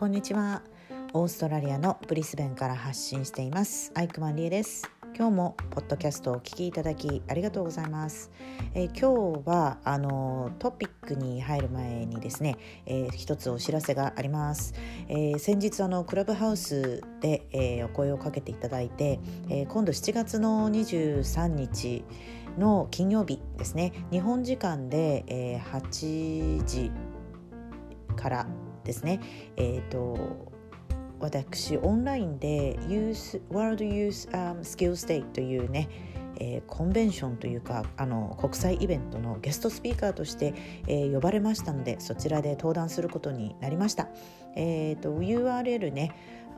こんにちは。オーストラリアのブリスベンから発信しています。アイクマンリエです。今日もポッドキャストをお聞きいただきありがとうございます、えー、今日はあのトピックに入る前にですね、えー、一つお知らせがあります、えー、先日あのクラブハウスで、えー、お声をかけていただいて、えー、今度7月の23日の金曜日ですね。日本時間で、えー、8時からですねえ、ー、と私オンラインで Youth World Youth、um, Skills Day というねえー、コンベンションというかあの国際イベントのゲストスピーカーとして、えー、呼ばれましたのでそちらで登壇することになりました。えーと、と URL ね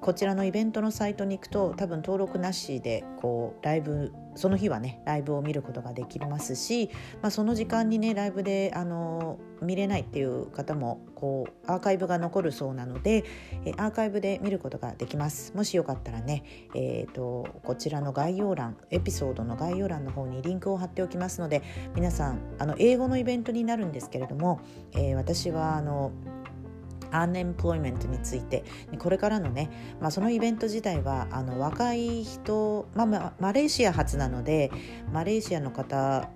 こちらのイベントのサイトに行くと多分登録なしでこうライブその日はねライブを見ることができますし、まあ、その時間にねライブであの見れないっていう方もこうアーカイブが残るそうなのでえアーカイブで見ることができます。もしよかったらね、えーと、こちらの概要欄エピソードの概要欄の方にリンクを貼っておきますので皆さんあの英語のイベントになるんですけれども、えー、私はあのアンエンプロイメントについて。これからのね、まあ、そのイベント自体はあの若い人、まあ、マレーシア発なのでマレーシアの方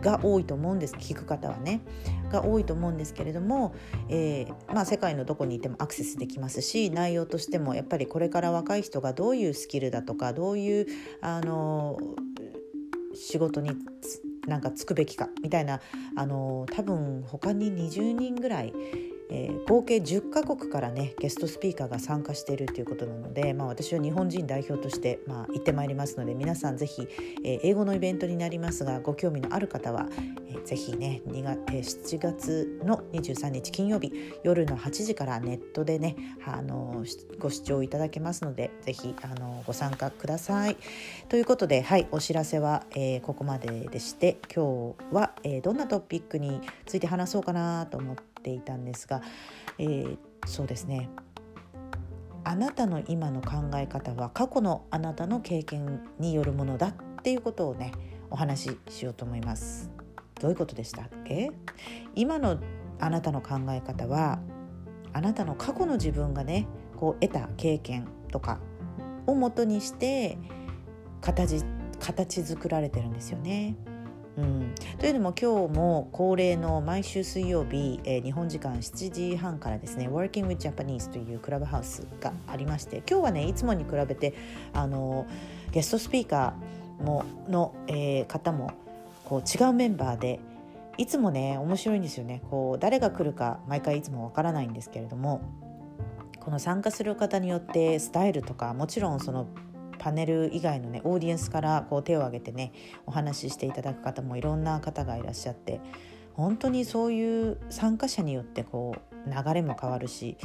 が多いと思うんです聞く方はねが多いと思うんですけれども、えー、まあ、世界のどこにいてもアクセスできますし内容としてもやっぱりこれから若い人がどういうスキルだとかどういうあの仕事になんかつくべきかみたいなあの多分他に20人ぐらいえー、合計10カ国からねゲストスピーカーが参加しているということなので、まあ、私は日本人代表として、まあ、行ってまいりますので皆さんぜひ、えー、英語のイベントになりますがご興味のある方は、えー、ぜひね2月、えー、7月の23日金曜日夜の8時からネットでね、あのご視聴いただけますのでぜひ、あのご参加ください。ということで、はい、お知らせは、えー、ここまででして今日は、えー、どんなトピックについて話そうかなと思ってていたんですが、えー、そうですねあなたの今の考え方は過去のあなたの経験によるものだっていうことをねお話ししようと思います。どういうことでしたっけ？今のあなたの考え方はあなたの過去の自分がねこう得た経験とかをもとにして形形作られてるんですよね。うん、というのも今日も恒例の毎週水曜日、えー、日本時間7時半からですね Working with Japanese というクラブハウスがありまして今日はねいつもに比べてあのゲストスピーカーもの、えー、方もこう違うメンバーでいつもね面白いんですよね。こう誰が来るか毎回いつもわからないんですけれどもこの参加する方によってスタイルとかもちろんそのパネル以外のねオーディエンスからこう手を挙げてねお話ししていただく方もいろんな方がいらっしゃって本当にそういう参加者によってこう流れも変わるし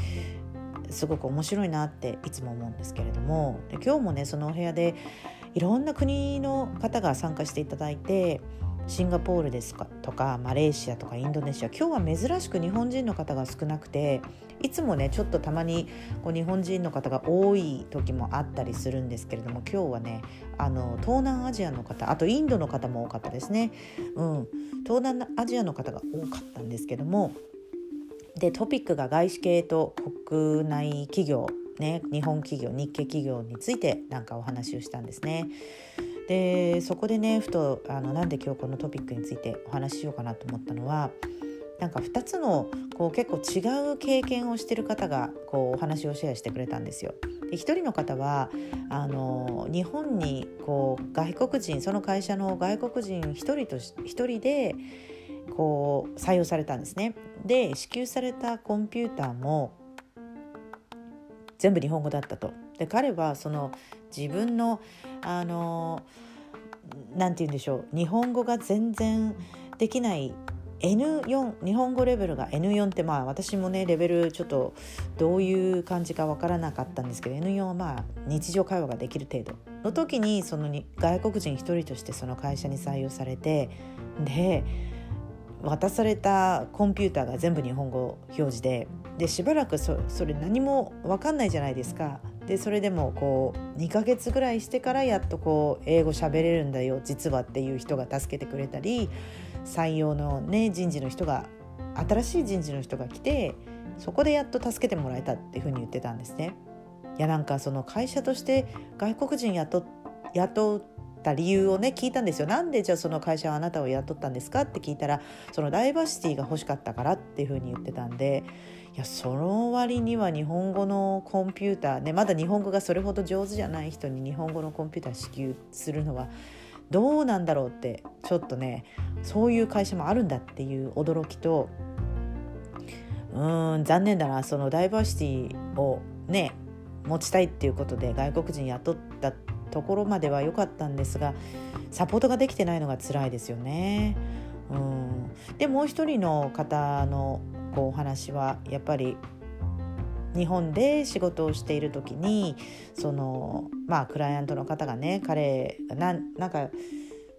すごく面白いなっていつも思うんですけれども今日もねそのお部屋でいろんな国の方が参加していただいてシンガポールですとかマレーシアとかインドネシア今日は珍しく日本人の方が少なくていつもねちょっとたまにこう日本人の方が多い時もあったりするんですけれども今日はねあの東南アジアの方あとインドの方も多かったですね、うん、東南アジアの方が多かったんですけどもでトピックが外資系と国内企業ね、日本企業日系企業についてなんかお話をしたんですね。でそこでねふとあのなんで今日このトピックについてお話ししようかなと思ったのはなんか2つのこう結構違う経験をしてる方がこうお話をシェアしてくれたんですよ。で1人の方はあの日本にこう外国人その会社の外国人1人と1人でこう採用されたんですね。で支給されたコンピューターも全部日本語だったと。で彼はその自分のあのなんて言うんでしょう日本語が全然できない N4 日本語レベルが N4 ってまあ私もねレベルちょっとどういう感じか分からなかったんですけど N4 はまあ日常会話ができる程度の時にその外国人一人としてその会社に採用されてで渡されたコンピューターが全部日本語表示ででしばらくそそれ何も分かんないじゃないですか。でそれでもこう2ヶ月ぐらいしてからやっとこう英語喋れるんだよ実はっていう人が助けてくれたり採用のね人事の人が新しい人事の人が来てそこでやっと助けてもらえたっていうふうに言ってたんですね。いやなんかその会社として外国人雇雇った理由をね聞いたんですよ。なんでじゃあその会社はあなたを雇ったんですかって聞いたらそのダイバーシティが欲しかったからっていうふうに言ってたんでいやその割には日本語のコンピューターねまだ日本語がそれほど上手じゃない人に日本語のコンピューター支給するのはどうなんだろうってちょっとねそういう会社もあるんだっていう驚きとうん残念だなそのダイバーシティをね持ちたいっていうことで外国人雇ったってところまでは良かったんですがサポートができてないのが辛いですよね。うん、でもう一人の方のこうお話はやっぱり日本で仕事をしている時にそのまあクライアントの方がね彼ななんか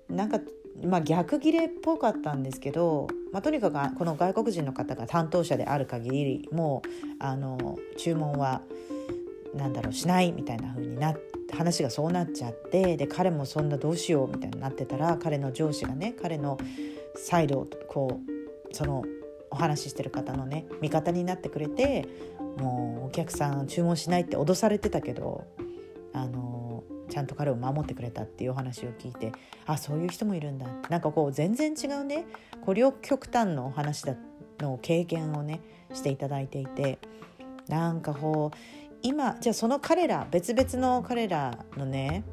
なんかまあ、逆切れっぽかったんですけど、まあ、とにかくこの外国人の方が担当者である限りもうあの注文はなんだろうしないみたいな風になって話がそうなっちゃってで彼もそんなどうしようみたいになってたら彼の上司がね彼のサイドをこうそのお話ししてる方のね味方になってくれてもうお客さん注文しないって脅されてたけどあのちゃんと彼を守ってくれたっていうお話を聞いてあそういう人もいるんだ。なんかこう全然違うねこ両極端のお話だの経験をねしていただいていてなんかこう今じゃあその彼ら別々の彼らのね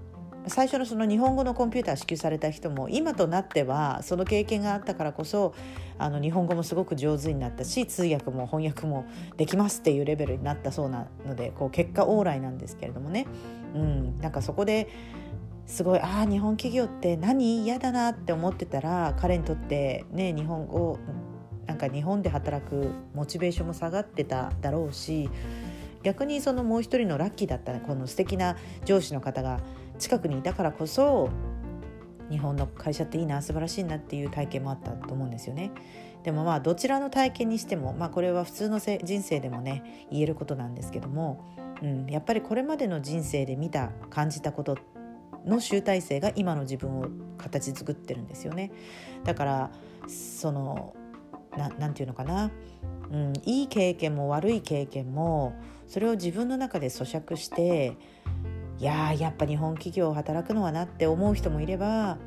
最初のその日本語のコンピューター支給された人も今となってはその経験があったからこそあの日本語もすごく上手になったし通訳も翻訳もできますっていうレベルになったそうなのでこう結果往来なんですけれどもね、うん、なんかそこですごいああ日本企業って何嫌だなって思ってたら彼にとってね日本語なんか日本で働くモチベーションも下がってただろうし逆にそのもう一人のラッキーだったこの素敵な上司の方が近くにいたからこそ日本の会社っていいな素晴らしいなっていう体験もあったと思うんですよね。でもまあどちらの体験にしても、まあ、これは普通の人生でもね言えることなんですけども、うん、やっぱりこれまでの人生で見た感じたことの集大成が今の自分を形作ってるんですよね。だからそのななていうのかな、うん、いい経験も悪い経験もそれを自分の中で咀嚼していややっぱ日本企業働くのはなって思う人もいれば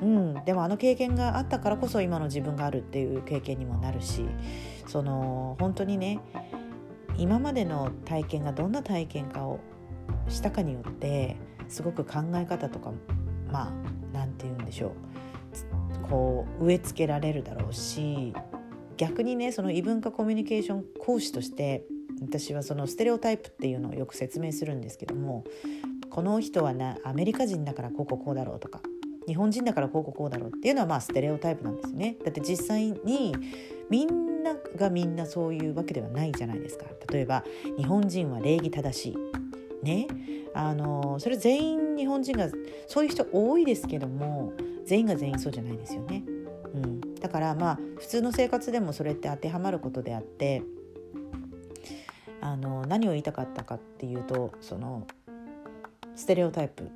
うんでもあの経験があったからこそ今の自分があるっていう経験にもなるしその本当にね今までの体験がどんな体験かをしたかによってすごく考え方とかまあ何て言うんでしょうこう植え付けられるだろうし逆にねその異文化コミュニケーション講師として私はそのステレオタイプっていうのをよく説明するんですけどもこの人はなアメリカ人だからこうこうこうだろうとか日本人だからこうこうこうだろうっていうのはまあステレオタイプなんですよね。だって実際にみんながみんなそういうわけではないじゃないですか。例えば日本人は礼儀正しい。ね。あのそれ全員日本人がそういう人多いですけども全員が全員そうじゃないですよね、うん、だからまあ普通の生活でもそれって当てはまることであってあの何を言いたかったかっていうとそのステレオタイプ、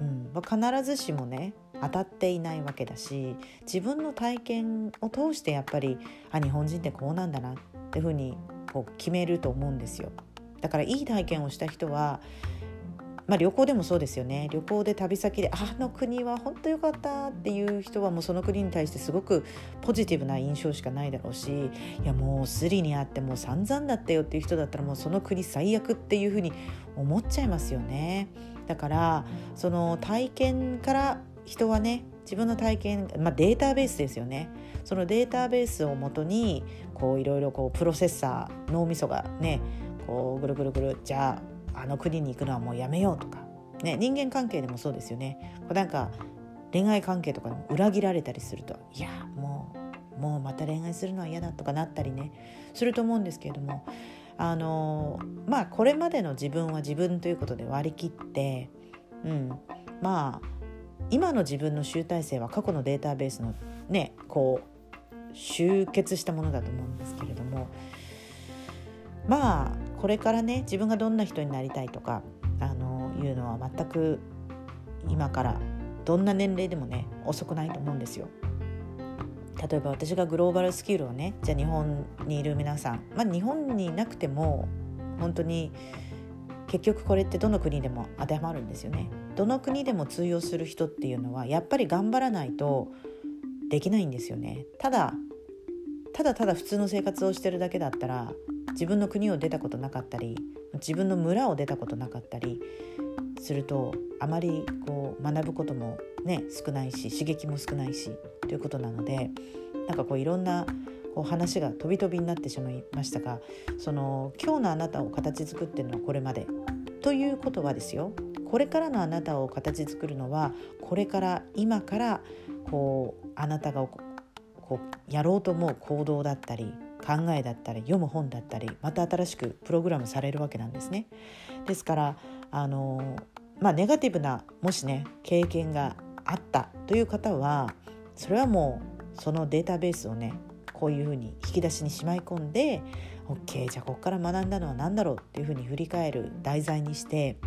うんまあ、必ずしもね当たっていないわけだし自分の体験を通してやっぱりあ日本人ってこうなんだなっていうふうにこう決めると思うんですよ。だからいい体験をした人はまあ、旅行でもそうですよね旅行で旅先であの国は本当良かったっていう人はもうその国に対してすごくポジティブな印象しかないだろうしいやもうスリにあってもう散々だったよっていう人だったらもうその国最悪っていうふうに思っちゃいますよね。だからその体験から人はね自分の体験、まあ、データベースですよねそのデータベースをもとにこういろいろこうプロセッサー脳みそがねこうぐるぐるぐるじゃああの国に行くのはもうやめようとか、ね、人間関係でもそうですよね。これなんか恋愛関係とかでも裏切られたりするといやもうもうまた恋愛するのは嫌だとかなったりね。すると思うんですけれどもあのまあこれまでの自分は自分ということで割り切って、うん、まあ今の自分の集大成は過去のデータベースのねこう集結したものだと思うんですけれどもまあこれからね自分がどんな人になりたいとかあのいうのは全く今からどんな年齢でもね遅くないと思うんですよ。例えば私がグローバルスキルをねじゃあ日本にいる皆さん、まあ、日本にいなくても本当に結局これってどの国でも当てはまるんですよね。どの国でも通用する人っていうのはやっぱり頑張らないとできないんですよね。ただただただ普通の生活をしてるだけだったら自分の国を出たことなかったり自分の村を出たことなかったりするとあまりこう学ぶこともね少ないし刺激も少ないしということなのでなんかこういろんなこう話が飛び飛びになってしまいましたがその今日のあなたを形作ってるのはこれまで。ということはですよこれからのあなたを形作るのはこれから今からこうあなたがこうやろうと思う行動だったり考えだったり読む本だったりまた新しくプログラムされるわけなんですね。ですからあのまあネガティブなもしね経験があったという方はそれはもうそのデータベースをねこういうふうに引き出しにしまい込んで OK じゃあここから学んだのは何だろうっていうふうに振り返る題材にして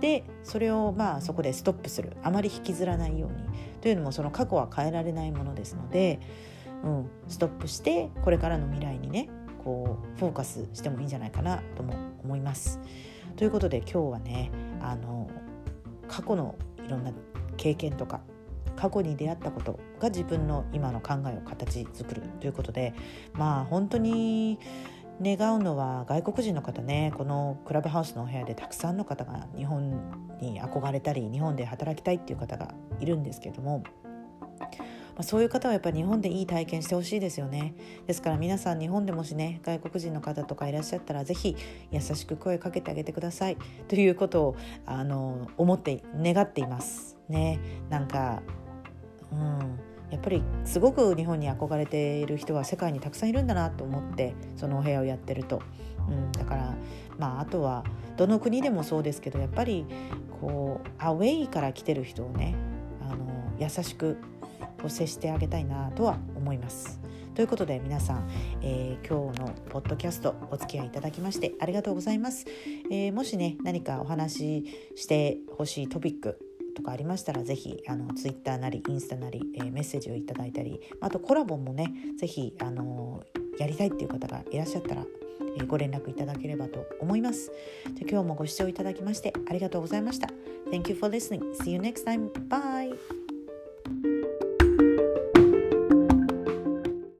でそれをまあそこでストップするあまり引きずらないようにというのもその過去は変えられないものですので、うん、ストップしてこれからの未来にねこうフォーカスしてもいいんじゃないかなとも思います。ということで今日はねあの過去のいろんな経験とか過去に出会ったことが自分の今の考えを形作るということでまあ本当に願うのは外国人の方ねこのクラブハウスのお部屋でたくさんの方が日本に憧れたり日本で働きたいっていう方がいるんですけども、まあ、そういう方はやっぱり日本でいい体験してほしいですよね。ですから皆さん日本でもしね外国人の方とかいらっしゃったら是非優しく声かけてあげてください。ということをあの思って願っていますね。なんかうん。やっぱりすごく日本に憧れている人は世界にたくさんいるんだなと思ってそのお部屋をやってると、うん、だからまああとはどの国でもそうですけどやっぱりこうアウェイから来てる人をねあの優しく接してあげたいなとは思います。ということで皆さん、えー、今日のポッドキャストお付き合いいただきましてありがとうございます。えー、もしね何かお話ししてほしいトピックとかありましたらぜひあのツイッターなりインスタなり、えー、メッセージをいただいたりあとコラボもねぜひあのやりたいっていう方がいらっしゃったら、え、ご連絡いただければと思いますで今日もご視聴いただきましてありがとうございました Thank you for listening. See you next time. Bye.